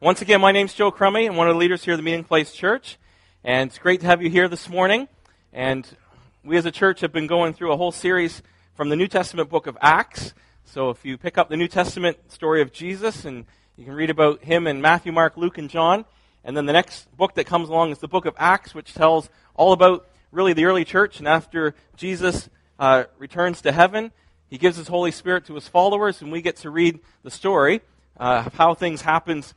Once again, my name's Joe Crummy. I'm one of the leaders here at the Meeting Place Church. And it's great to have you here this morning. And we as a church have been going through a whole series from the New Testament book of Acts. So if you pick up the New Testament story of Jesus, and you can read about him in Matthew, Mark, Luke, and John. And then the next book that comes along is the book of Acts, which tells all about really the early church. And after Jesus uh, returns to heaven, he gives his Holy Spirit to his followers, and we get to read the story uh, of how things happened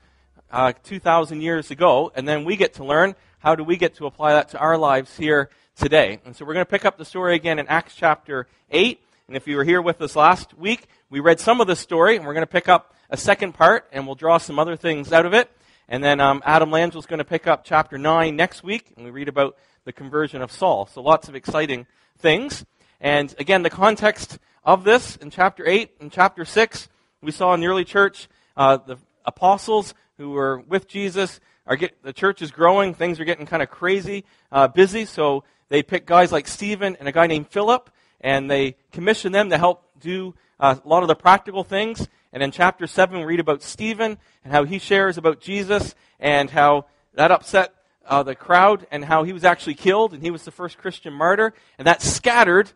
uh, 2,000 years ago, and then we get to learn how do we get to apply that to our lives here today. And so we're going to pick up the story again in Acts chapter 8. And if you were here with us last week, we read some of the story, and we're going to pick up a second part, and we'll draw some other things out of it. And then um, Adam is going to pick up chapter 9 next week, and we read about the conversion of Saul. So lots of exciting things. And again, the context of this in chapter 8 and chapter 6, we saw in the early church, uh, the apostles who were with Jesus. Are get, the church is growing. Things are getting kind of crazy, uh, busy. So they pick guys like Stephen and a guy named Philip, and they commission them to help do uh, a lot of the practical things. And in chapter 7, we read about Stephen and how he shares about Jesus and how that upset uh, the crowd and how he was actually killed and he was the first Christian martyr. And that scattered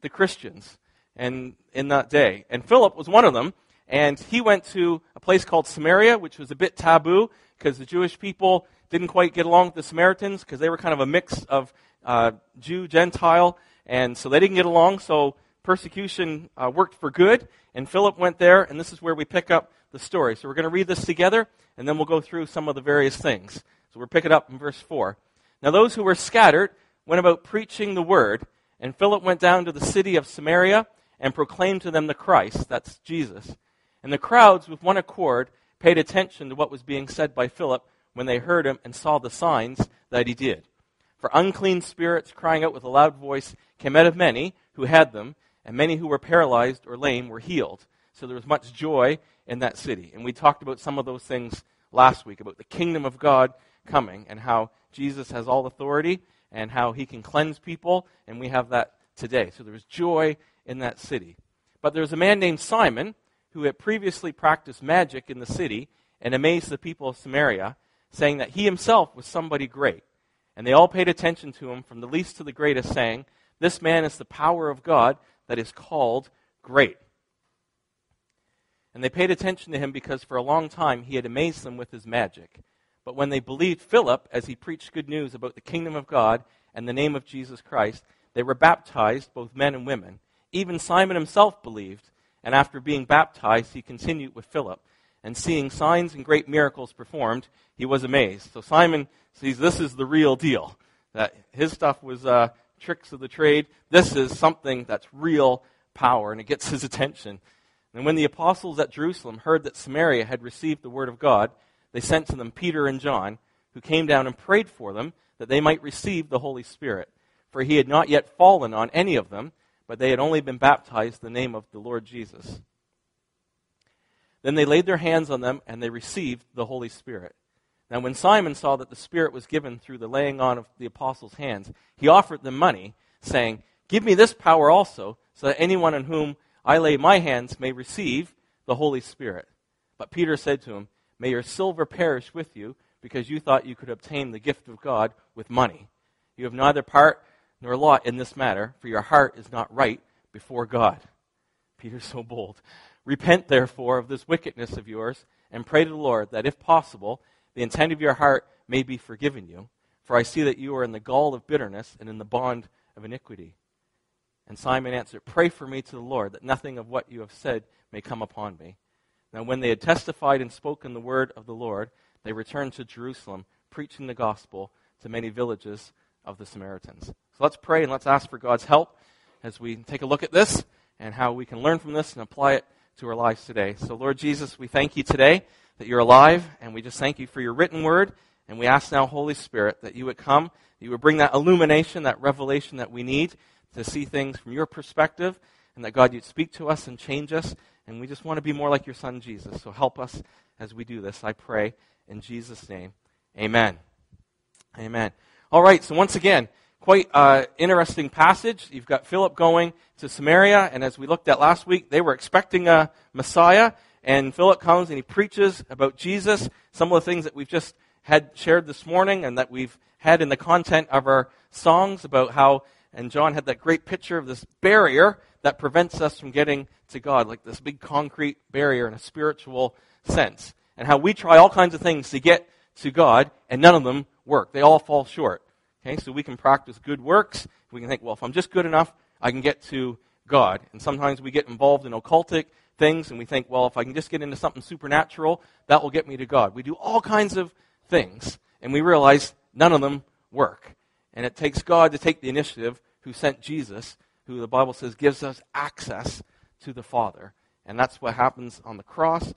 the Christians and, in that day. And Philip was one of them. And he went to a place called Samaria, which was a bit taboo because the Jewish people didn't quite get along with the Samaritans because they were kind of a mix of uh, Jew, Gentile, and so they didn't get along. So persecution uh, worked for good, and Philip went there, and this is where we pick up the story. So we're going to read this together, and then we'll go through some of the various things. So we're picking up in verse 4. Now those who were scattered went about preaching the word, and Philip went down to the city of Samaria and proclaimed to them the Christ, that's Jesus. And the crowds, with one accord, paid attention to what was being said by Philip when they heard him and saw the signs that he did. For unclean spirits, crying out with a loud voice, came out of many who had them, and many who were paralyzed or lame were healed. So there was much joy in that city. And we talked about some of those things last week about the kingdom of God coming and how Jesus has all authority and how he can cleanse people, and we have that today. So there was joy in that city. But there was a man named Simon who had previously practiced magic in the city and amazed the people of Samaria, saying that he himself was somebody great. And they all paid attention to him, from the least to the greatest, saying, This man is the power of God that is called great. And they paid attention to him because for a long time he had amazed them with his magic. But when they believed Philip as he preached good news about the kingdom of God and the name of Jesus Christ, they were baptized, both men and women. Even Simon himself believed and after being baptized, he continued with Philip. And seeing signs and great miracles performed, he was amazed. So Simon sees this is the real deal. That his stuff was uh, tricks of the trade. This is something that's real power, and it gets his attention. And when the apostles at Jerusalem heard that Samaria had received the word of God, they sent to them Peter and John, who came down and prayed for them that they might receive the Holy Spirit. For he had not yet fallen on any of them but they had only been baptized in the name of the Lord Jesus. Then they laid their hands on them, and they received the Holy Spirit. Now, when Simon saw that the Spirit was given through the laying on of the apostles' hands, he offered them money, saying, Give me this power also, so that anyone on whom I lay my hands may receive the Holy Spirit. But Peter said to him, May your silver perish with you, because you thought you could obtain the gift of God with money. You have neither part nor lot in this matter, for your heart is not right before God. Peter's so bold. Repent, therefore, of this wickedness of yours, and pray to the Lord that, if possible, the intent of your heart may be forgiven you. For I see that you are in the gall of bitterness and in the bond of iniquity. And Simon answered, Pray for me to the Lord, that nothing of what you have said may come upon me. Now, when they had testified and spoken the word of the Lord, they returned to Jerusalem, preaching the gospel to many villages of the Samaritans. So let's pray and let's ask for God's help as we take a look at this and how we can learn from this and apply it to our lives today. So, Lord Jesus, we thank you today that you're alive, and we just thank you for your written word. And we ask now, Holy Spirit, that you would come, that you would bring that illumination, that revelation that we need to see things from your perspective, and that God, you'd speak to us and change us. And we just want to be more like your son, Jesus. So help us as we do this, I pray, in Jesus' name. Amen. Amen. All right, so once again, quite uh, interesting passage. You've got Philip going to Samaria, and as we looked at last week, they were expecting a Messiah, and Philip comes and he preaches about Jesus, some of the things that we've just had shared this morning and that we've had in the content of our songs about how, and John had that great picture of this barrier that prevents us from getting to God, like this big concrete barrier in a spiritual sense, and how we try all kinds of things to get to God, and none of them work. They all fall short. Okay, so we can practice good works. We can think, well, if I'm just good enough, I can get to God. And sometimes we get involved in occultic things and we think, well, if I can just get into something supernatural, that will get me to God. We do all kinds of things and we realize none of them work. And it takes God to take the initiative who sent Jesus, who the Bible says gives us access to the Father. And that's what happens on the cross.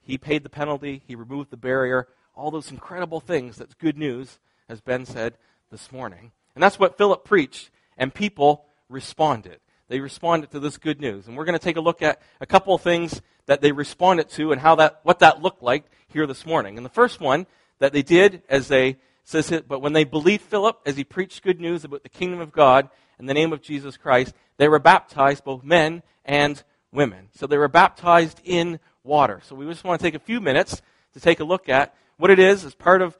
He paid the penalty, He removed the barrier, all those incredible things that's good news, as Ben said this morning. And that's what Philip preached, and people responded they responded to this good news. And we're going to take a look at a couple of things that they responded to and how that, what that looked like here this morning. And the first one that they did as they says it, but when they believed Philip as he preached good news about the kingdom of God in the name of Jesus Christ, they were baptized, both men and women. So they were baptized in water. So we just want to take a few minutes to take a look at what it is as part of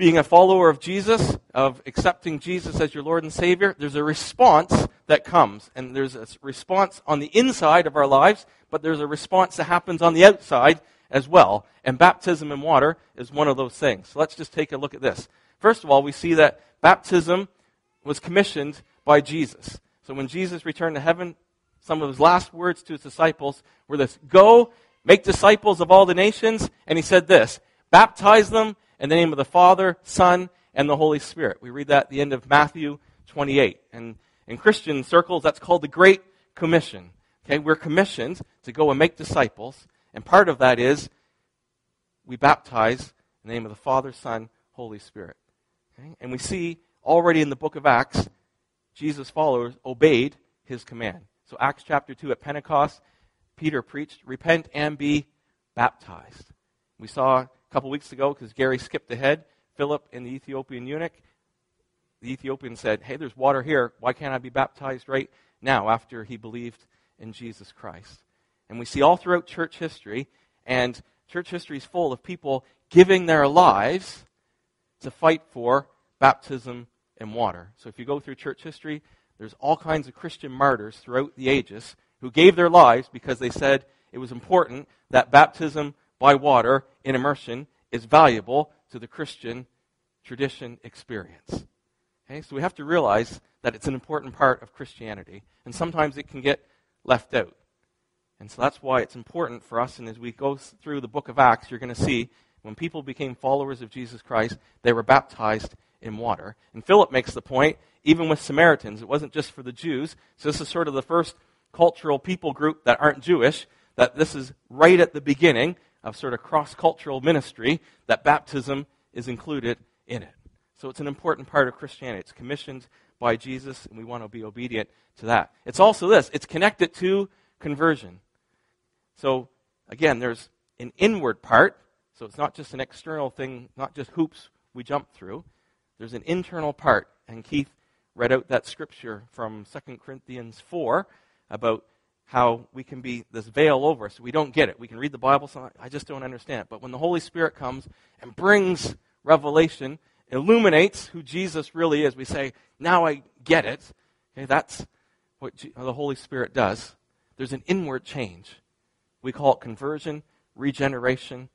being a follower of Jesus, of accepting Jesus as your Lord and Savior, there's a response that comes. And there's a response on the inside of our lives, but there's a response that happens on the outside as well. And baptism in water is one of those things. So let's just take a look at this. First of all, we see that baptism was commissioned by Jesus. So when Jesus returned to heaven, some of his last words to his disciples were this Go, make disciples of all the nations. And he said this Baptize them in the name of the Father, Son, and the Holy Spirit. We read that at the end of Matthew 28. And in Christian circles, that's called the Great Commission. Okay, we're commissioned to go and make disciples, and part of that is we baptize in the name of the Father, Son, Holy Spirit. Okay? And we see already in the book of Acts, Jesus' followers obeyed his command. So, Acts chapter 2 at Pentecost, Peter preached, Repent and be baptized. We saw a couple weeks ago, because Gary skipped ahead, Philip and the Ethiopian eunuch, the Ethiopian said, Hey, there's water here. Why can't I be baptized right now after he believed in Jesus Christ? And we see all throughout church history, and church history is full of people giving their lives to fight for baptism and water. So if you go through church history, there's all kinds of Christian martyrs throughout the ages who gave their lives because they said it was important that baptism by water in immersion is valuable to the Christian tradition experience. Okay, so we have to realize that it's an important part of Christianity, and sometimes it can get left out. And so that's why it's important for us, and as we go through the book of Acts, you're going to see when people became followers of Jesus Christ, they were baptized in water. And Philip makes the point, even with Samaritans, it wasn't just for the Jews. So this is sort of the first cultural people group that aren't Jewish, that this is right at the beginning of sort of cross cultural ministry that baptism is included in it. So it's an important part of Christianity. It's commissioned by Jesus, and we want to be obedient to that. It's also this it's connected to conversion. So, again, there's an inward part. So it's not just an external thing, not just hoops we jump through. There's an internal part. And Keith read out that scripture from 2 Corinthians 4 about how we can be this veil over us. We don't get it. We can read the Bible, so I just don't understand. It. But when the Holy Spirit comes and brings revelation, illuminates who Jesus really is, we say, now I get it. Okay, that's what the Holy Spirit does. There's an inward change. We call it conversion, regeneration.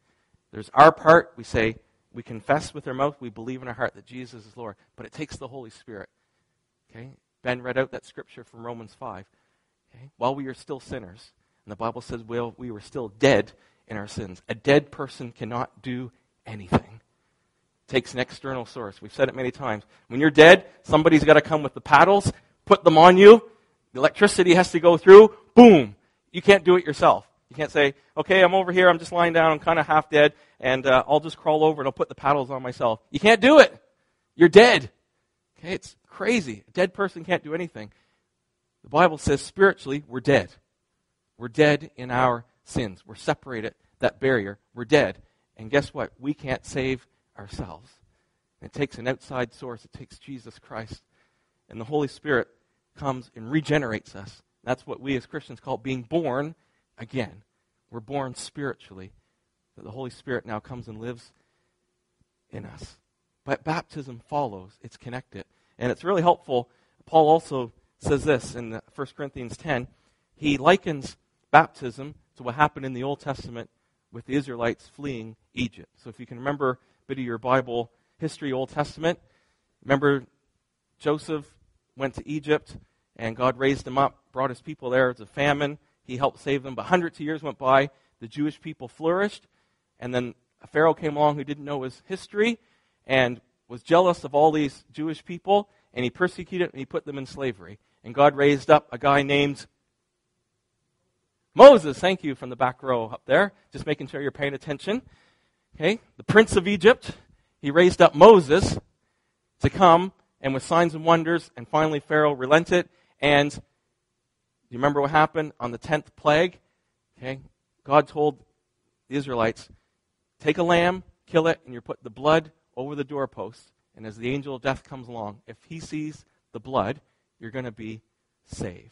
There's our part. We say, we confess with our mouth, we believe in our heart that Jesus is Lord. But it takes the Holy Spirit. Okay? Ben read out that scripture from Romans 5. Okay? While we are still sinners, and the Bible says well, we were still dead in our sins. A dead person cannot do anything. It takes an external source. We've said it many times. When you're dead, somebody's got to come with the paddles, put them on you. The electricity has to go through. Boom. You can't do it yourself. You can't say, okay, I'm over here, I'm just lying down, I'm kind of half dead, and uh, I'll just crawl over and I'll put the paddles on myself. You can't do it. You're dead. Okay, it's crazy. A dead person can't do anything. The Bible says spiritually, we're dead. We're dead in our sins. We're separated, that barrier. We're dead. And guess what? We can't save ourselves. It takes an outside source, it takes Jesus Christ. And the Holy Spirit comes and regenerates us. That's what we as Christians call being born again. We're born spiritually, that the Holy Spirit now comes and lives in us. But baptism follows, it's connected. And it's really helpful. Paul also says this in 1 Corinthians 10. He likens baptism to what happened in the Old Testament with the Israelites fleeing Egypt. So if you can remember a bit of your Bible history, Old Testament, remember Joseph went to Egypt and God raised him up, brought his people there. It's a famine. He helped save them. But hundreds of years went by. The Jewish people flourished. And then a Pharaoh came along who didn't know his history and was jealous of all these Jewish people. And he persecuted and he put them in slavery. And God raised up a guy named Moses. Thank you from the back row up there. Just making sure you're paying attention. Okay. The prince of Egypt. He raised up Moses to come and with signs and wonders. And finally, Pharaoh relented and do you remember what happened on the 10th plague? Okay. God told the Israelites, take a lamb, kill it, and you put the blood over the doorpost. And as the angel of death comes along, if he sees the blood, you're going to be saved.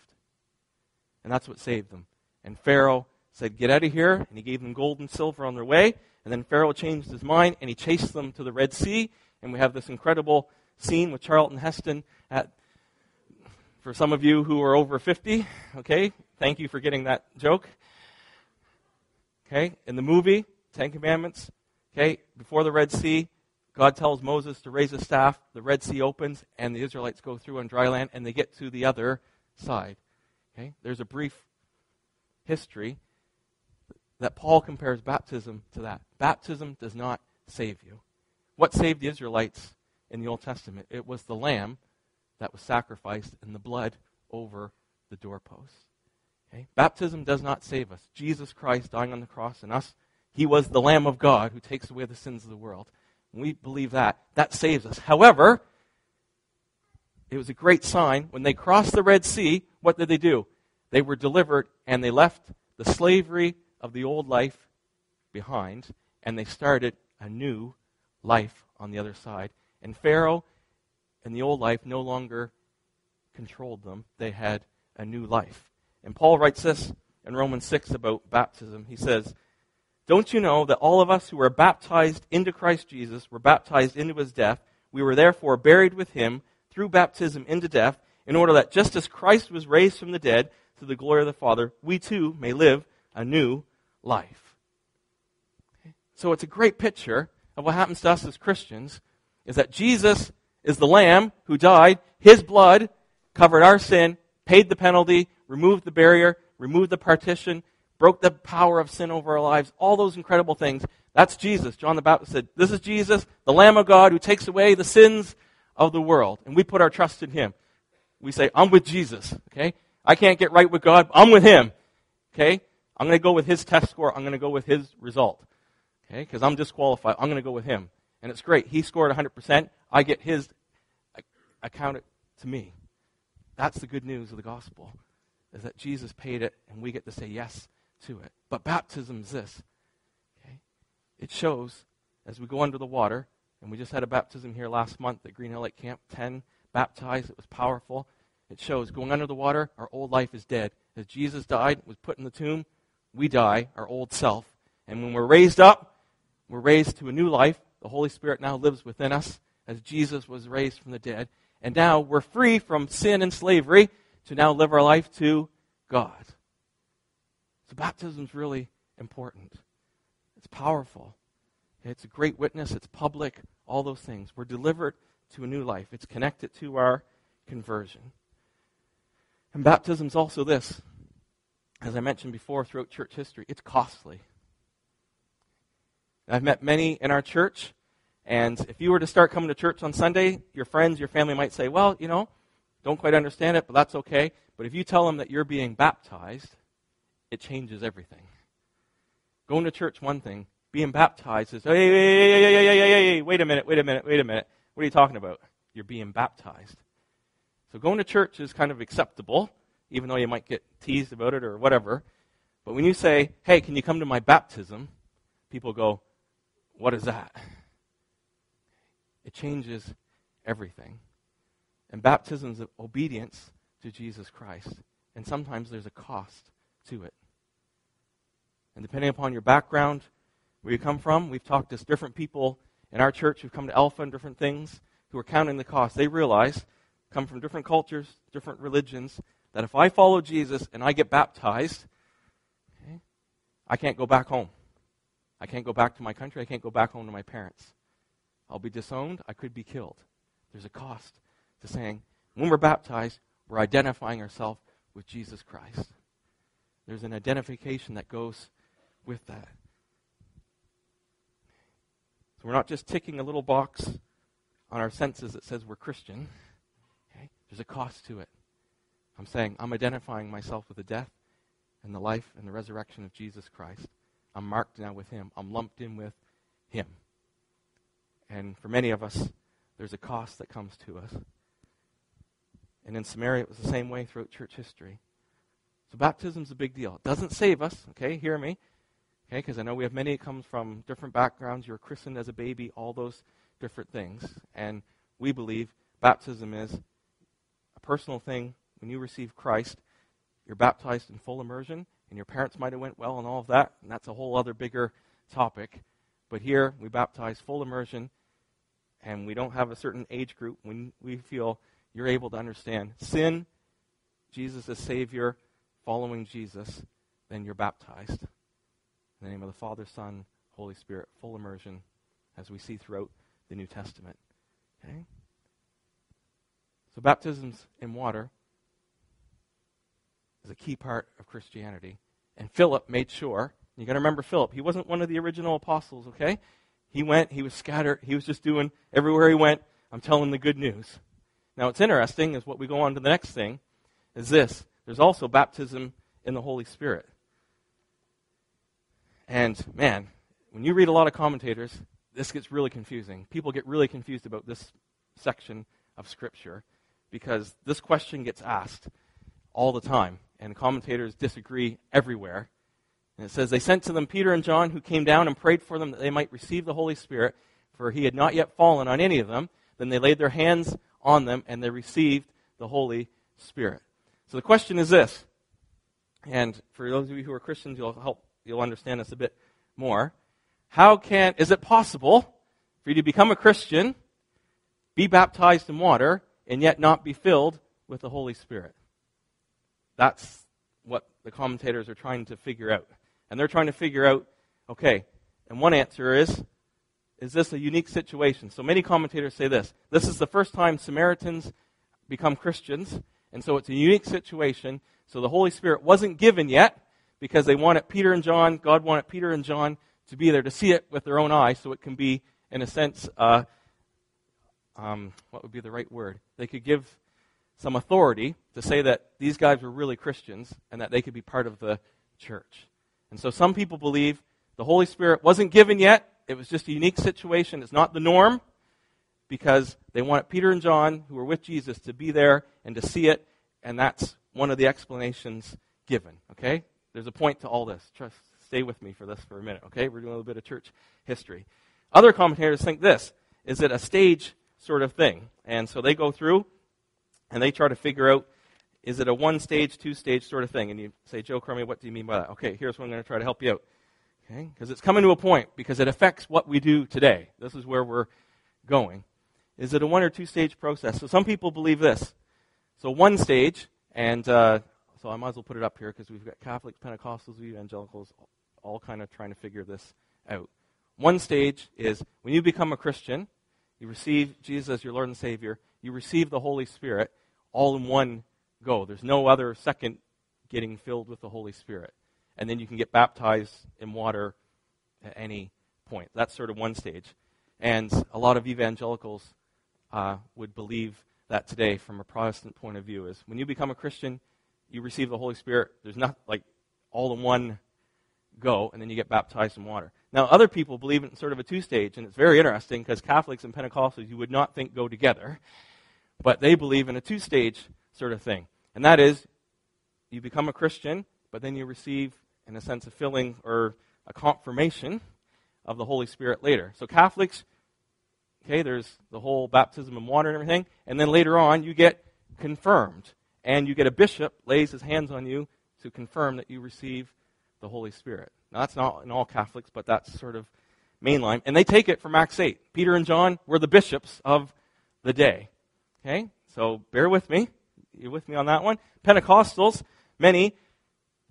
And that's what saved them. And Pharaoh said, Get out of here. And he gave them gold and silver on their way. And then Pharaoh changed his mind and he chased them to the Red Sea. And we have this incredible scene with Charlton Heston at for some of you who are over 50, okay, thank you for getting that joke. Okay, in the movie, Ten Commandments, okay, before the Red Sea, God tells Moses to raise a staff, the Red Sea opens, and the Israelites go through on dry land, and they get to the other side. Okay, there's a brief history that Paul compares baptism to that. Baptism does not save you. What saved the Israelites in the Old Testament? It was the lamb that was sacrificed and the blood over the doorposts. Okay? Baptism does not save us. Jesus Christ dying on the cross and us, he was the Lamb of God who takes away the sins of the world. We believe that, that saves us. However, it was a great sign. When they crossed the Red Sea, what did they do? They were delivered and they left the slavery of the old life behind and they started a new life on the other side. And Pharaoh and the old life no longer controlled them. They had a new life. And Paul writes this in Romans 6 about baptism. He says, Don't you know that all of us who were baptized into Christ Jesus were baptized into his death? We were therefore buried with him through baptism into death, in order that just as Christ was raised from the dead to the glory of the Father, we too may live a new life. So it's a great picture of what happens to us as Christians is that Jesus is the Lamb who died. His blood covered our sin, paid the penalty, removed the barrier, removed the partition, broke the power of sin over our lives, all those incredible things. That's Jesus. John the Baptist said, This is Jesus, the Lamb of God who takes away the sins of the world. And we put our trust in him. We say, I'm with Jesus. Okay? I can't get right with God. I'm with him. Okay? I'm going to go with his test score. I'm going to go with his result. Okay? Because I'm disqualified. I'm going to go with him. And it's great. He scored 100%. I get his accounted to me. That's the good news of the gospel, is that Jesus paid it and we get to say yes to it. But baptism is this. Okay? It shows as we go under the water, and we just had a baptism here last month at Green Hill Lake Camp, 10 baptized. It was powerful. It shows going under the water, our old life is dead. As Jesus died, was put in the tomb, we die, our old self. And when we're raised up, we're raised to a new life. The Holy Spirit now lives within us as Jesus was raised from the dead. And now we're free from sin and slavery to now live our life to God. So baptism is really important. It's powerful. It's a great witness. It's public. All those things. We're delivered to a new life. It's connected to our conversion. And baptism is also this. As I mentioned before throughout church history, it's costly. I've met many in our church and if you were to start coming to church on Sunday, your friends, your family might say, well, you know, don't quite understand it, but that's okay. But if you tell them that you're being baptized, it changes everything. Going to church, one thing. Being baptized is, hey, hey, hey, hey, hey, hey, hey, wait a minute, wait a minute, wait a minute. What are you talking about? You're being baptized. So going to church is kind of acceptable, even though you might get teased about it or whatever. But when you say, hey, can you come to my baptism? People go, what is that? It changes everything. And baptism is obedience to Jesus Christ. And sometimes there's a cost to it. And depending upon your background, where you come from, we've talked to different people in our church who've come to Alpha and different things who are counting the cost. They realize, come from different cultures, different religions, that if I follow Jesus and I get baptized, okay, I can't go back home. I can't go back to my country. I can't go back home to my parents. I'll be disowned. I could be killed. There's a cost to saying, when we're baptized, we're identifying ourselves with Jesus Christ. There's an identification that goes with that. So we're not just ticking a little box on our senses that says we're Christian. Okay? There's a cost to it. I'm saying I'm identifying myself with the death and the life and the resurrection of Jesus Christ. I'm marked now with him. I'm lumped in with him. And for many of us, there's a cost that comes to us. And in Samaria, it was the same way throughout church history. So baptism's a big deal. It doesn't save us, okay? Hear me. Okay, because I know we have many that comes from different backgrounds. You're christened as a baby, all those different things. And we believe baptism is a personal thing. When you receive Christ, you're baptized in full immersion, and your parents might have went well and all of that, and that's a whole other bigger topic. But here, we baptize full immersion, and we don't have a certain age group when we feel you're able to understand sin, Jesus as Savior, following Jesus, then you're baptized. In the name of the Father, Son, Holy Spirit, full immersion, as we see throughout the New Testament. Okay? So, baptisms in water is a key part of Christianity. And Philip made sure, you got to remember Philip, he wasn't one of the original apostles, okay? He went, he was scattered, he was just doing, everywhere he went, I'm telling the good news. Now, what's interesting is what we go on to the next thing is this there's also baptism in the Holy Spirit. And man, when you read a lot of commentators, this gets really confusing. People get really confused about this section of Scripture because this question gets asked all the time, and commentators disagree everywhere. And it says, They sent to them Peter and John, who came down and prayed for them that they might receive the Holy Spirit, for he had not yet fallen on any of them. Then they laid their hands on them, and they received the Holy Spirit. So the question is this, and for those of you who are Christians, you'll help you'll understand this a bit more. How can is it possible for you to become a Christian, be baptized in water, and yet not be filled with the Holy Spirit? That's what the commentators are trying to figure out. And they're trying to figure out, okay, and one answer is is this a unique situation? So many commentators say this. This is the first time Samaritans become Christians, and so it's a unique situation. So the Holy Spirit wasn't given yet because they wanted Peter and John, God wanted Peter and John to be there to see it with their own eyes so it can be, in a sense, uh, um, what would be the right word? They could give some authority to say that these guys were really Christians and that they could be part of the church. And so some people believe the Holy Spirit wasn't given yet, it was just a unique situation. It's not the norm because they wanted Peter and John, who were with Jesus, to be there and to see it, and that's one of the explanations given. Okay? There's a point to all this. Trust, stay with me for this for a minute, okay? We're doing a little bit of church history. Other commentators think this is it a stage sort of thing? And so they go through and they try to figure out is it a one stage, two stage sort of thing? And you say, Joe Crummy, what do you mean by that? Okay, here's what I'm going to try to help you out. Okay? Because it's coming to a point because it affects what we do today. This is where we're going. Is it a one or two stage process? So some people believe this. So one stage, and uh, so I might as well put it up here because we've got Catholics, Pentecostals, evangelicals, all kind of trying to figure this out. One stage is when you become a Christian, you receive Jesus as your Lord and Savior, you receive the Holy Spirit all in one go. There's no other second getting filled with the Holy Spirit and then you can get baptized in water at any point. That's sort of one stage. And a lot of evangelicals uh, would believe that today, from a Protestant point of view, is when you become a Christian, you receive the Holy Spirit. There's not like all in one go, and then you get baptized in water. Now, other people believe in sort of a two stage, and it's very interesting because Catholics and Pentecostals you would not think go together, but they believe in a two stage sort of thing. And that is, you become a Christian, but then you receive in a sense, a filling or a confirmation of the Holy Spirit later. So Catholics, okay, there's the whole baptism in water and everything, and then later on you get confirmed, and you get a bishop lays his hands on you to confirm that you receive the Holy Spirit. Now, that's not in all Catholics, but that's sort of mainline. And they take it from Acts 8. Peter and John were the bishops of the day. Okay? So bear with me. You're with me on that one? Pentecostals, many,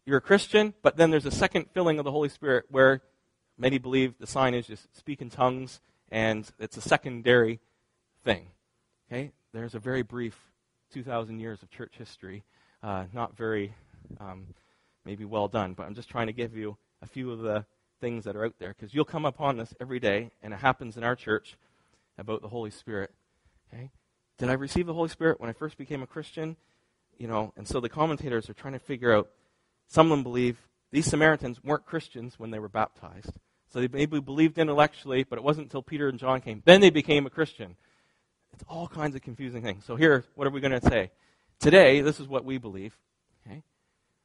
you're a Christian, but then there's a second filling of the Holy Spirit where many believe the sign is just speak in tongues, and it's a secondary thing. Okay? There's a very brief 2,000 years of church history. Uh, not very, um, maybe well done, but I'm just trying to give you a few of the things that are out there because you'll come upon this every day, and it happens in our church about the Holy Spirit. Okay? Did I receive the Holy Spirit when I first became a Christian? You know, and so the commentators are trying to figure out. Some of them believe these Samaritans weren't Christians when they were baptized. So they maybe believed intellectually, but it wasn't until Peter and John came. Then they became a Christian. It's all kinds of confusing things. So here, what are we going to say? Today, this is what we believe. Okay?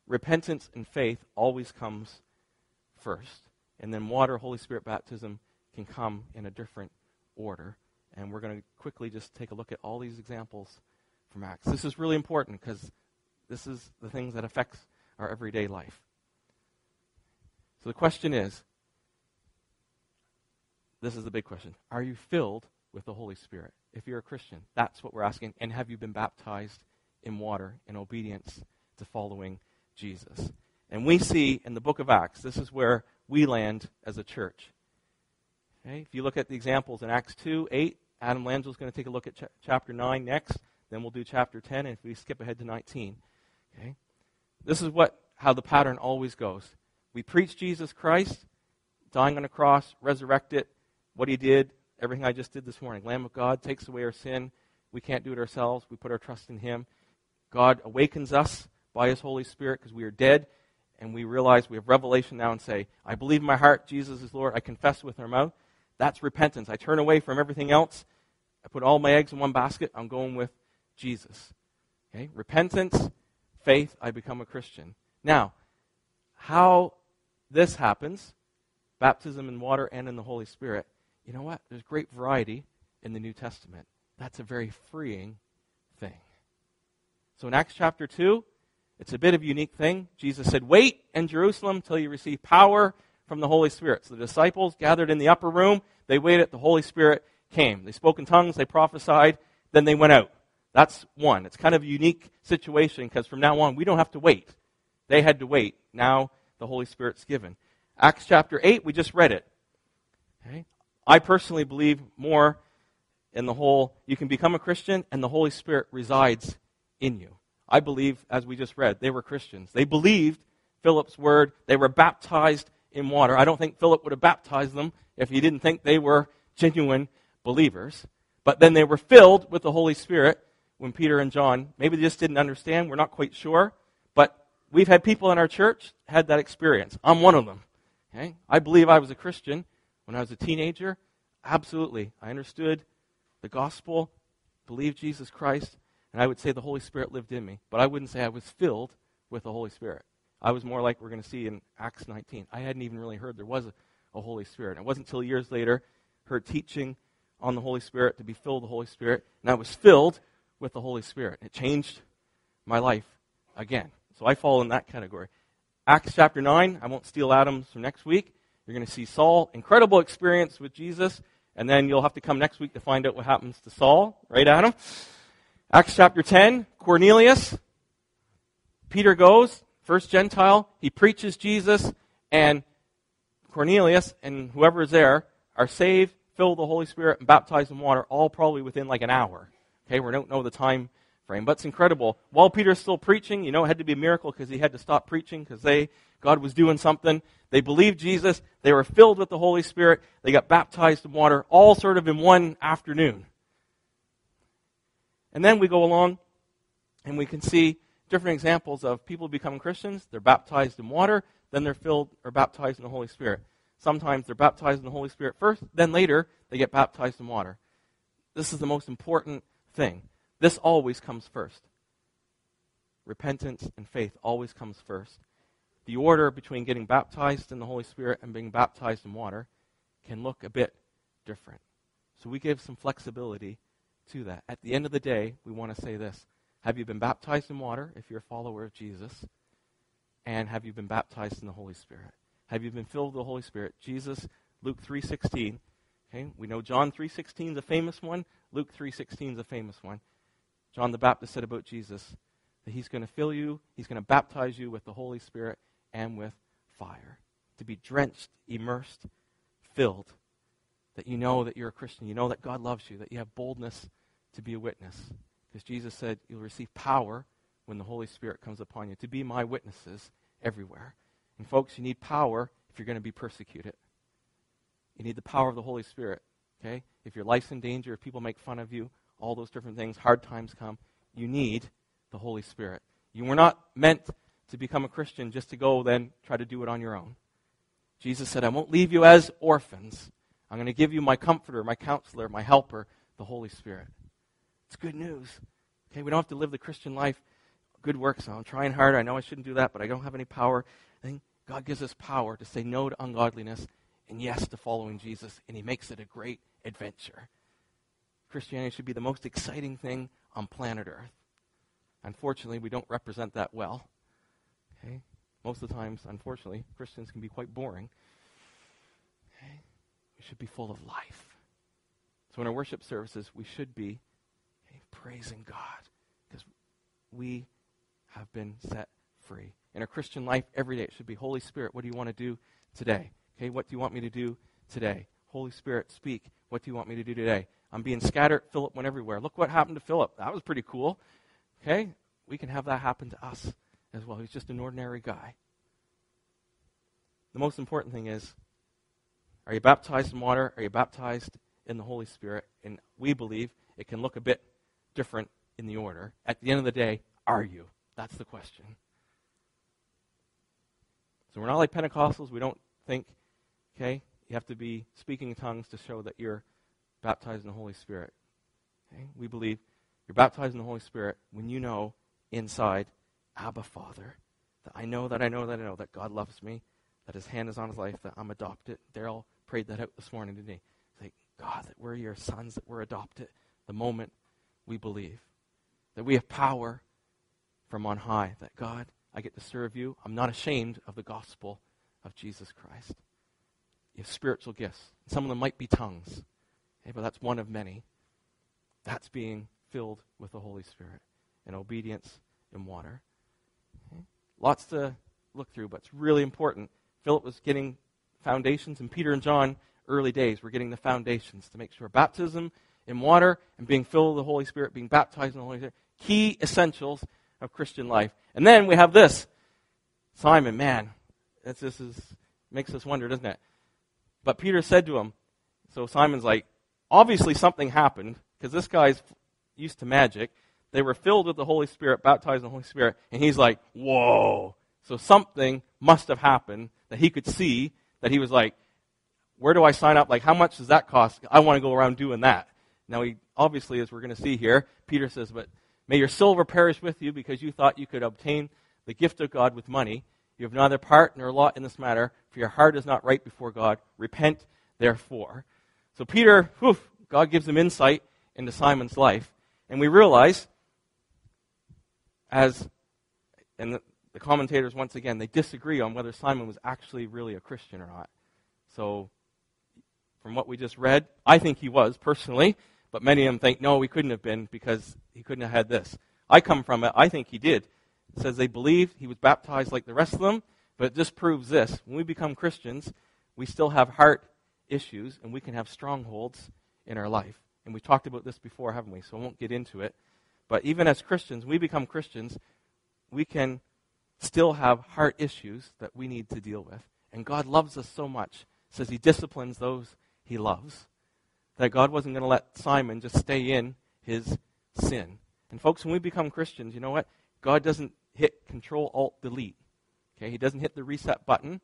Repentance and faith always comes first. And then water, Holy Spirit baptism can come in a different order. And we're going to quickly just take a look at all these examples from Acts. This is really important because this is the things that affects our everyday life. So the question is, this is the big question. Are you filled with the Holy Spirit? If you're a Christian, that's what we're asking. And have you been baptized in water in obedience to following Jesus? And we see in the book of Acts, this is where we land as a church. Okay? If you look at the examples in Acts 2, 8, Adam Lanzo is going to take a look at ch- chapter 9 next. Then we'll do chapter 10, and if we skip ahead to 19. Okay? This is what how the pattern always goes. We preach Jesus Christ, dying on a cross, resurrected, what he did, everything I just did this morning. Lamb of God takes away our sin. We can't do it ourselves. We put our trust in him. God awakens us by his Holy Spirit because we are dead and we realize we have revelation now and say, I believe in my heart Jesus is Lord. I confess with our mouth. That's repentance. I turn away from everything else. I put all my eggs in one basket. I'm going with Jesus. Okay? Repentance, faith, I become a Christian. Now, how this happens, baptism in water and in the Holy Spirit, you know what? There's great variety in the New Testament. That's a very freeing thing. So in Acts chapter 2, it's a bit of a unique thing. Jesus said, Wait in Jerusalem till you receive power from the Holy Spirit. So the disciples gathered in the upper room. They waited. The Holy Spirit came. They spoke in tongues. They prophesied. Then they went out. That's one. It's kind of a unique situation because from now on, we don't have to wait. They had to wait. Now the Holy Spirit's given. Acts chapter 8, we just read it. Okay? I personally believe more in the whole, you can become a Christian and the Holy Spirit resides in you. I believe, as we just read, they were Christians. They believed Philip's word. They were baptized in water. I don't think Philip would have baptized them if he didn't think they were genuine believers. But then they were filled with the Holy Spirit when Peter and John, maybe they just didn't understand. We're not quite sure. But we've had people in our church had that experience. I'm one of them. Okay? I believe I was a Christian when I was a teenager. Absolutely. I understood the gospel, believed Jesus Christ, and I would say the Holy Spirit lived in me. But I wouldn't say I was filled with the Holy Spirit. I was more like we're going to see in Acts 19. I hadn't even really heard there was a, a Holy Spirit. It wasn't until years later her teaching on the Holy Spirit to be filled with the Holy Spirit, and I was filled with the Holy Spirit. It changed my life again. So I fall in that category. Acts chapter 9, I won't steal Adams from next week. You're going to see Saul, incredible experience with Jesus, and then you'll have to come next week to find out what happens to Saul, right, Adam? Acts chapter 10, Cornelius. Peter goes, first Gentile, he preaches Jesus, and Cornelius and whoever is there are saved, filled with the Holy Spirit, and baptized in water, all probably within like an hour. Okay, we don't know the time frame, but it's incredible. While Peter's still preaching, you know, it had to be a miracle because he had to stop preaching because they, God was doing something. They believed Jesus. They were filled with the Holy Spirit. They got baptized in water, all sort of in one afternoon. And then we go along and we can see different examples of people becoming Christians. They're baptized in water, then they're filled or baptized in the Holy Spirit. Sometimes they're baptized in the Holy Spirit first, then later they get baptized in water. This is the most important thing. This always comes first. Repentance and faith always comes first. The order between getting baptized in the Holy Spirit and being baptized in water can look a bit different. So we give some flexibility to that. At the end of the day, we want to say this Have you been baptized in water if you're a follower of Jesus? And have you been baptized in the Holy Spirit? have you been filled with the Holy Spirit? Jesus, Luke 3.16. Okay, we know John 3.16 is a famous one. Luke 3.16 is a famous one. John the Baptist said about Jesus that he's going to fill you, he's going to baptize you with the Holy Spirit and with fire. To be drenched, immersed, filled. That you know that you're a Christian. You know that God loves you, that you have boldness to be a witness. Because Jesus said you'll receive power when the Holy Spirit comes upon you to be my witnesses everywhere. And folks, you need power if you're going to be persecuted. You need the power of the Holy Spirit. Okay? If your life's in danger, if people make fun of you, all those different things, hard times come, you need the Holy Spirit. You were not meant to become a Christian just to go then try to do it on your own. Jesus said, I won't leave you as orphans. I'm going to give you my comforter, my counselor, my helper, the Holy Spirit. It's good news. Okay, we don't have to live the Christian life good works. I'm trying hard. I know I shouldn't do that, but I don't have any power. I think God gives us power to say no to ungodliness and yes to following Jesus, and He makes it a great adventure. Christianity should be the most exciting thing on planet Earth. Unfortunately, we don't represent that well. Okay? Most of the times, unfortunately, Christians can be quite boring. Okay? We should be full of life. So in our worship services, we should be okay, praising God because we have been set free. In our Christian life, every day, it should be Holy Spirit, what do you want to do today? Okay, what do you want me to do today? Holy Spirit, speak. What do you want me to do today? I'm being scattered. Philip went everywhere. Look what happened to Philip. That was pretty cool. Okay? We can have that happen to us as well. He's just an ordinary guy. The most important thing is are you baptized in water? Are you baptized in the Holy Spirit? And we believe it can look a bit different in the order. At the end of the day, are you? That's the question. So we're not like Pentecostals. We don't think, okay, you have to be speaking in tongues to show that you're baptized in the Holy Spirit. Okay? We believe you're baptized in the Holy Spirit when you know inside, Abba, Father, that I know that I know that I know that God loves me, that His hand is on His life, that I'm adopted. Daryl prayed that out this morning, didn't he? Like, God, that we're your sons, that we're adopted the moment we believe. That we have power from on high, that God, I get to serve you. I'm not ashamed of the gospel of Jesus Christ. You have spiritual gifts. Some of them might be tongues, okay, but that's one of many. That's being filled with the Holy Spirit and obedience in water. Lots to look through, but it's really important. Philip was getting foundations, and Peter and John, early days, were getting the foundations to make sure baptism in water and being filled with the Holy Spirit, being baptized in the Holy Spirit, key essentials of Christian life. And then we have this Simon, man, this is, makes us wonder, doesn't it? But Peter said to him, so Simon's like, obviously something happened because this guy's used to magic. They were filled with the Holy Spirit, baptized in the Holy Spirit, and he's like, whoa. So something must have happened that he could see that he was like, where do I sign up? Like, how much does that cost? I want to go around doing that. Now, he obviously, as we're going to see here, Peter says, but May your silver perish with you because you thought you could obtain the gift of God with money. You have neither part nor lot in this matter, for your heart is not right before God. Repent, therefore. So Peter, whew, God gives him insight into Simon's life. And we realize, as, and the, the commentators, once again, they disagree on whether Simon was actually really a Christian or not. So, from what we just read, I think he was, personally. But many of them think, no, he couldn't have been because he couldn't have had this. I come from it. I think he did. It says they believed he was baptized like the rest of them, but it just proves this. When we become Christians, we still have heart issues and we can have strongholds in our life. And we talked about this before, haven't we? So I won't get into it. But even as Christians, we become Christians, we can still have heart issues that we need to deal with. And God loves us so much, says he disciplines those he loves that God wasn't going to let Simon just stay in his sin. And folks, when we become Christians, you know what? God doesn't hit Control Alt Delete. Okay, He doesn't hit the reset button.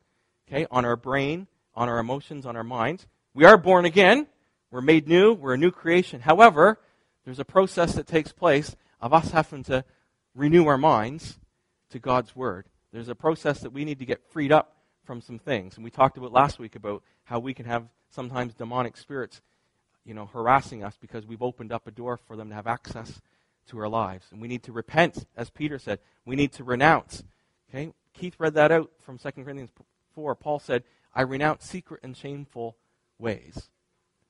Okay, on our brain, on our emotions, on our minds. We are born again. We're made new. We're a new creation. However, there's a process that takes place of us having to renew our minds to God's word. There's a process that we need to get freed up from some things. And we talked about last week about how we can have sometimes demonic spirits you know, harassing us because we've opened up a door for them to have access to our lives. And we need to repent, as Peter said. We need to renounce. Okay? Keith read that out from 2 Corinthians 4, Paul said, I renounce secret and shameful ways.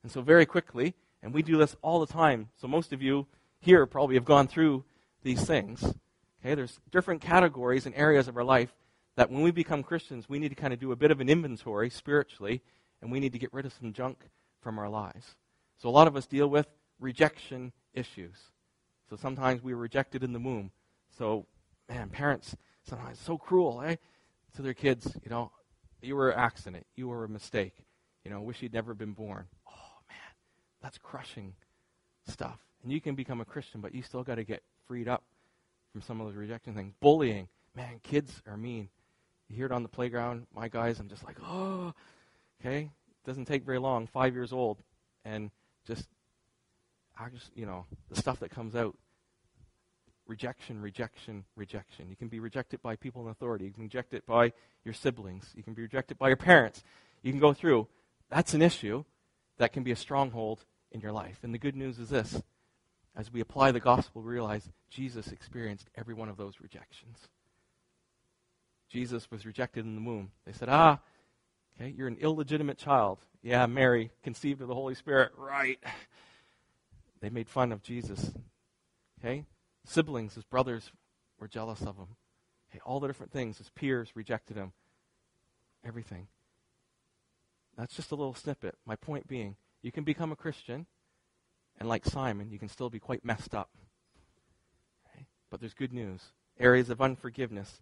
And so, very quickly, and we do this all the time. So, most of you here probably have gone through these things. Okay, there's different categories and areas of our life that when we become Christians, we need to kind of do a bit of an inventory spiritually, and we need to get rid of some junk from our lives. So, a lot of us deal with rejection issues. So, sometimes we were rejected in the womb. So, man, parents sometimes so cruel, eh? To their kids, you know, you were an accident, you were a mistake, you know, wish you'd never been born. That's crushing stuff. And you can become a Christian, but you still got to get freed up from some of those rejection things. Bullying, man, kids are mean. You hear it on the playground. My guys, I'm just like, oh, okay. Doesn't take very long. Five years old, and just, I just, you know, the stuff that comes out. Rejection, rejection, rejection. You can be rejected by people in authority. You can be rejected by your siblings. You can be rejected by your parents. You can go through. That's an issue that can be a stronghold in your life. And the good news is this as we apply the gospel, we realize Jesus experienced every one of those rejections. Jesus was rejected in the womb. They said, Ah, okay, you're an illegitimate child. Yeah, Mary, conceived of the Holy Spirit. Right. They made fun of Jesus. Okay? Siblings, his brothers were jealous of him. Okay, all the different things. His peers rejected him. Everything. That's just a little snippet. My point being, you can become a Christian, and like Simon, you can still be quite messed up. But there's good news. Areas of unforgiveness,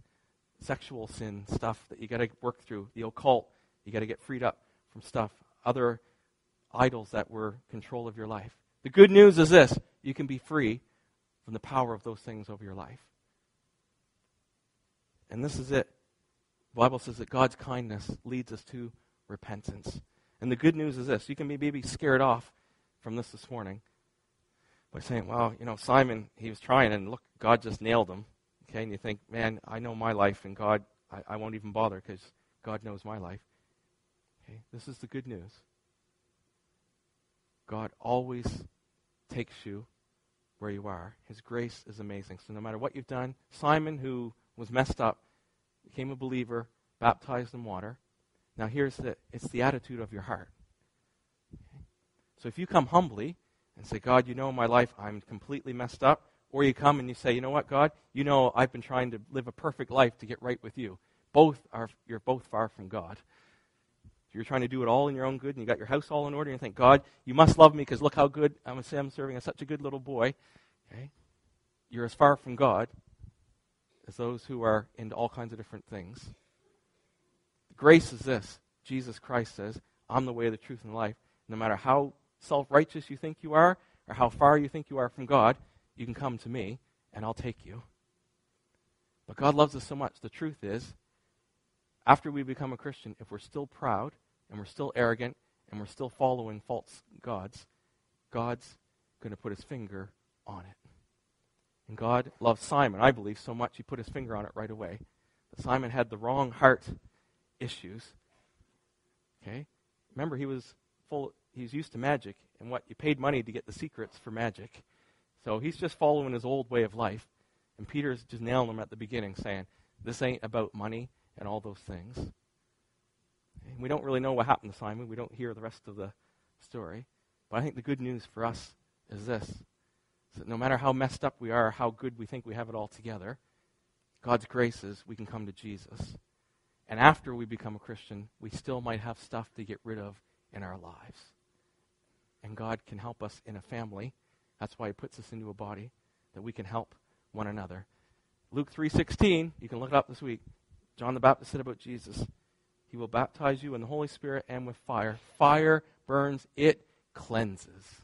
sexual sin stuff that you got to work through, the occult, you got to get freed up from stuff, other idols that were control of your life. The good news is this you can be free from the power of those things over your life. And this is it. The Bible says that God's kindness leads us to repentance. And the good news is this you can be maybe scared off from this this morning by saying, well, you know, Simon, he was trying, and look, God just nailed him. Okay, and you think, man, I know my life, and God, I, I won't even bother because God knows my life. Okay, this is the good news. God always takes you where you are. His grace is amazing. So no matter what you've done, Simon, who was messed up, became a believer, baptized in water. Now here's the it's the attitude of your heart. So if you come humbly and say, God, you know my life, I'm completely messed up, or you come and you say, you know what, God, you know I've been trying to live a perfect life to get right with you. Both are you're both far from God. You're trying to do it all in your own good, and you got your house all in order, and you think, God, you must love me because look how good I'm, Say, I'm serving as such a good little boy. Okay? You're as far from God as those who are into all kinds of different things. Grace is this Jesus Christ says, I'm the way, the truth, and the life. No matter how self righteous you think you are, or how far you think you are from God, you can come to me, and I'll take you. But God loves us so much. The truth is, after we become a Christian, if we're still proud, and we're still arrogant, and we're still following false gods, God's going to put his finger on it. And God loved Simon, I believe, so much he put his finger on it right away. But Simon had the wrong heart issues. Okay? Remember, he was full he's used to magic and what you paid money to get the secrets for magic. So he's just following his old way of life. And Peter's just nailing him at the beginning, saying, This ain't about money and all those things. And we don't really know what happened to Simon. We don't hear the rest of the story. But I think the good news for us is this is that no matter how messed up we are, how good we think we have it all together, God's grace is we can come to Jesus. And after we become a Christian, we still might have stuff to get rid of in our lives. And God can help us in a family. That's why he puts us into a body that we can help one another. Luke 3:16, you can look it up this week. John the Baptist said about Jesus, he will baptize you in the Holy Spirit and with fire. Fire burns, it cleanses.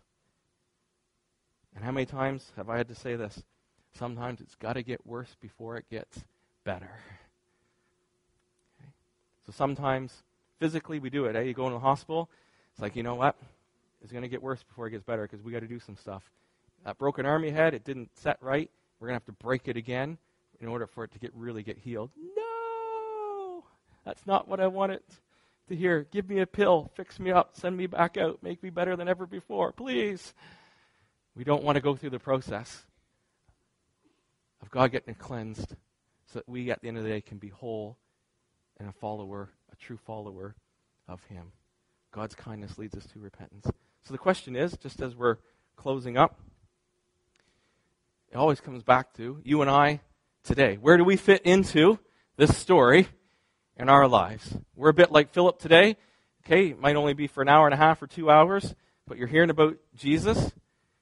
And how many times have I had to say this? Sometimes it's got to get worse before it gets better. So sometimes physically we do it. You go in the hospital, it's like, you know what? It's going to get worse before it gets better because we got to do some stuff. That broken arm you had, it didn't set right. We're going to have to break it again in order for it to get really get healed. No! That's not what I wanted to hear. Give me a pill, fix me up, send me back out, make me better than ever before, please. We don't want to go through the process of God getting cleansed so that we at the end of the day can be whole and a follower, a true follower of Him. God's kindness leads us to repentance. So the question is, just as we're closing up, it always comes back to you and I today. Where do we fit into this story in our lives? We're a bit like Philip today. Okay, it might only be for an hour and a half or two hours, but you're hearing about Jesus.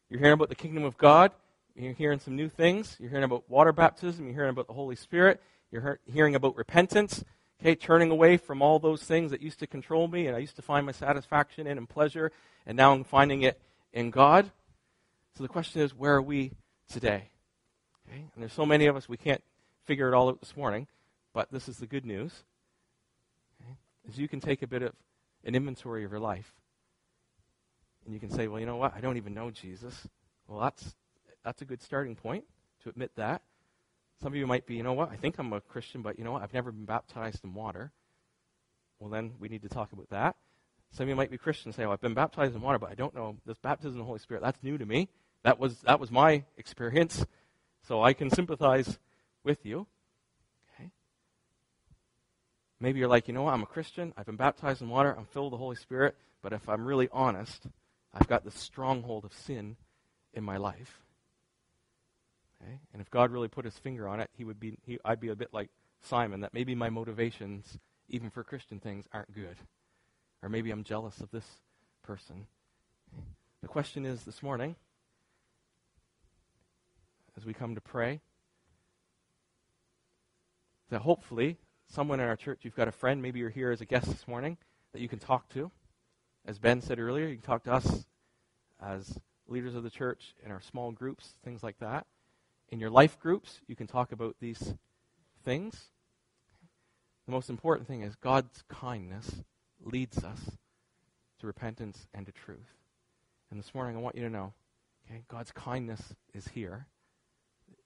You're hearing about the kingdom of God. You're hearing some new things. You're hearing about water baptism. You're hearing about the Holy Spirit. You're hearing about repentance. Okay, turning away from all those things that used to control me and I used to find my satisfaction in and pleasure, and now I'm finding it in God. So the question is, where are we today? Okay? And there's so many of us, we can't figure it all out this morning, but this is the good news. Okay? Is you can take a bit of an inventory of your life. And you can say, well, you know what? I don't even know Jesus. Well, that's, that's a good starting point to admit that. Some of you might be, you know what, I think I'm a Christian, but you know what, I've never been baptized in water. Well, then we need to talk about that. Some of you might be Christians say, oh, I've been baptized in water, but I don't know this baptism in the Holy Spirit. That's new to me. That was, that was my experience. So I can sympathize with you. Okay? Maybe you're like, you know what, I'm a Christian. I've been baptized in water. I'm filled with the Holy Spirit. But if I'm really honest, I've got the stronghold of sin in my life. Okay? And if God really put his finger on it, he would be, he, I'd be a bit like Simon, that maybe my motivations, even for Christian things, aren't good. Or maybe I'm jealous of this person. The question is this morning, as we come to pray, that hopefully someone in our church, you've got a friend, maybe you're here as a guest this morning, that you can talk to. As Ben said earlier, you can talk to us as leaders of the church in our small groups, things like that. In your life groups, you can talk about these things. The most important thing is God's kindness leads us to repentance and to truth. And this morning, I want you to know okay, God's kindness is here.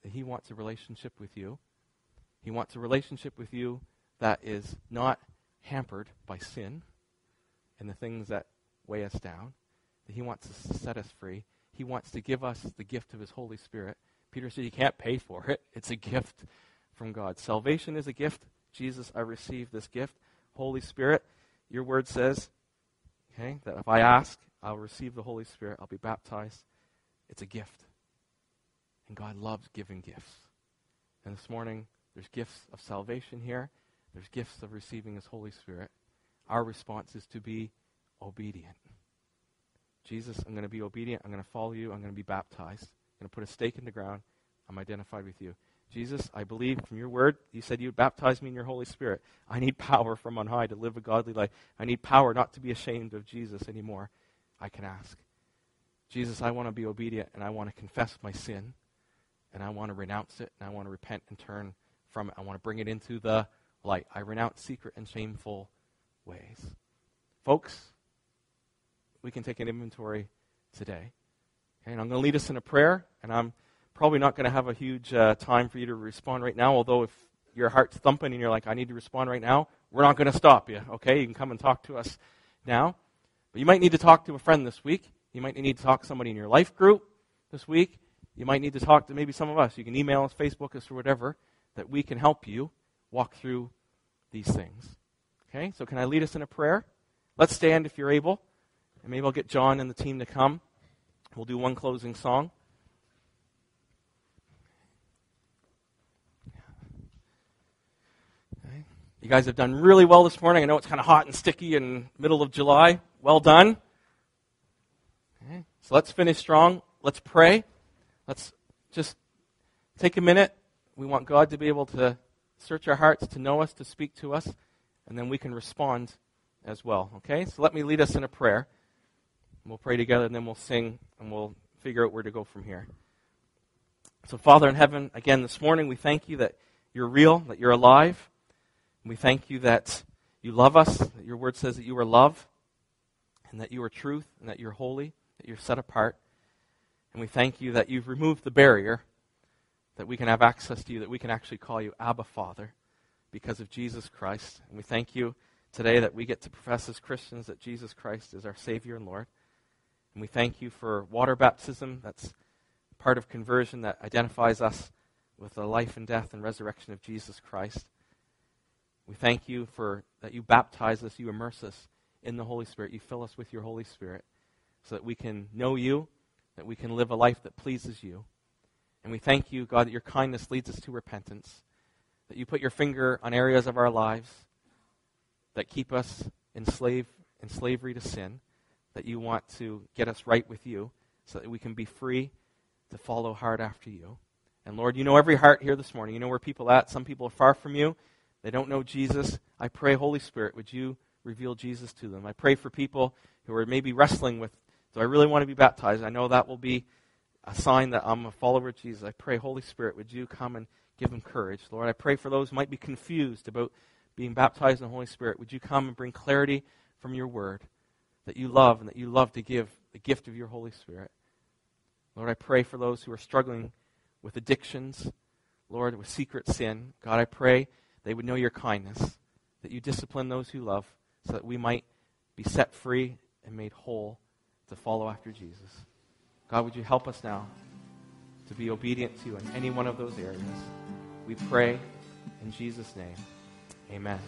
He wants a relationship with you. He wants a relationship with you that is not hampered by sin and the things that weigh us down. That he wants to set us free. He wants to give us the gift of his Holy Spirit Peter said you can't pay for it. It's a gift from God. Salvation is a gift. Jesus, I received this gift. Holy Spirit, your word says, okay, that if I ask, I'll receive the Holy Spirit. I'll be baptized. It's a gift. And God loves giving gifts. And this morning, there's gifts of salvation here. There's gifts of receiving His Holy Spirit. Our response is to be obedient. Jesus, I'm going to be obedient. I'm going to follow you. I'm going to be baptized going to put a stake in the ground. I'm identified with you. Jesus, I believe from your word, you said you would baptize me in your Holy Spirit. I need power from on high to live a godly life. I need power not to be ashamed of Jesus anymore. I can ask. Jesus, I want to be obedient and I want to confess my sin and I want to renounce it and I want to repent and turn from it. I want to bring it into the light. I renounce secret and shameful ways. Folks, we can take an inventory today. Okay, and I'm going to lead us in a prayer, and I'm probably not going to have a huge uh, time for you to respond right now, although if your heart's thumping and you're like, I need to respond right now, we're not going to stop you, okay? You can come and talk to us now. But you might need to talk to a friend this week. You might need to talk to somebody in your life group this week. You might need to talk to maybe some of us. You can email us, Facebook us, or whatever, that we can help you walk through these things. Okay, so can I lead us in a prayer? Let's stand if you're able. And maybe I'll get John and the team to come. We'll do one closing song. Okay. You guys have done really well this morning. I know it's kind of hot and sticky in middle of July. Well done. Okay. So let's finish strong. Let's pray. Let's just take a minute. We want God to be able to search our hearts, to know us, to speak to us, and then we can respond as well. Okay? So let me lead us in a prayer. We'll pray together and then we'll sing and we'll figure out where to go from here. So, Father in heaven, again this morning, we thank you that you're real, that you're alive. And we thank you that you love us, that your word says that you are love, and that you are truth, and that you're holy, that you're set apart. And we thank you that you've removed the barrier, that we can have access to you, that we can actually call you Abba Father because of Jesus Christ. And we thank you today that we get to profess as Christians that Jesus Christ is our Savior and Lord. And we thank you for water baptism. That's part of conversion that identifies us with the life and death and resurrection of Jesus Christ. We thank you for that you baptize us, you immerse us in the Holy Spirit. You fill us with your Holy Spirit so that we can know you, that we can live a life that pleases you. And we thank you, God, that your kindness leads us to repentance, that you put your finger on areas of our lives that keep us enslaved in slavery to sin, that you want to get us right with you so that we can be free to follow hard after you. And Lord, you know every heart here this morning. You know where people are at. Some people are far from you. They don't know Jesus. I pray, Holy Spirit, would you reveal Jesus to them? I pray for people who are maybe wrestling with, do I really want to be baptized? I know that will be a sign that I'm a follower of Jesus. I pray, Holy Spirit, would you come and give them courage? Lord, I pray for those who might be confused about being baptized in the Holy Spirit. Would you come and bring clarity from your word that you love and that you love to give the gift of your Holy Spirit? Lord, I pray for those who are struggling with addictions, Lord, with secret sin. God, I pray they would know your kindness, that you discipline those who love, so that we might be set free and made whole to follow after Jesus. God, would you help us now to be obedient to you in any one of those areas? We pray in Jesus' name. Amen.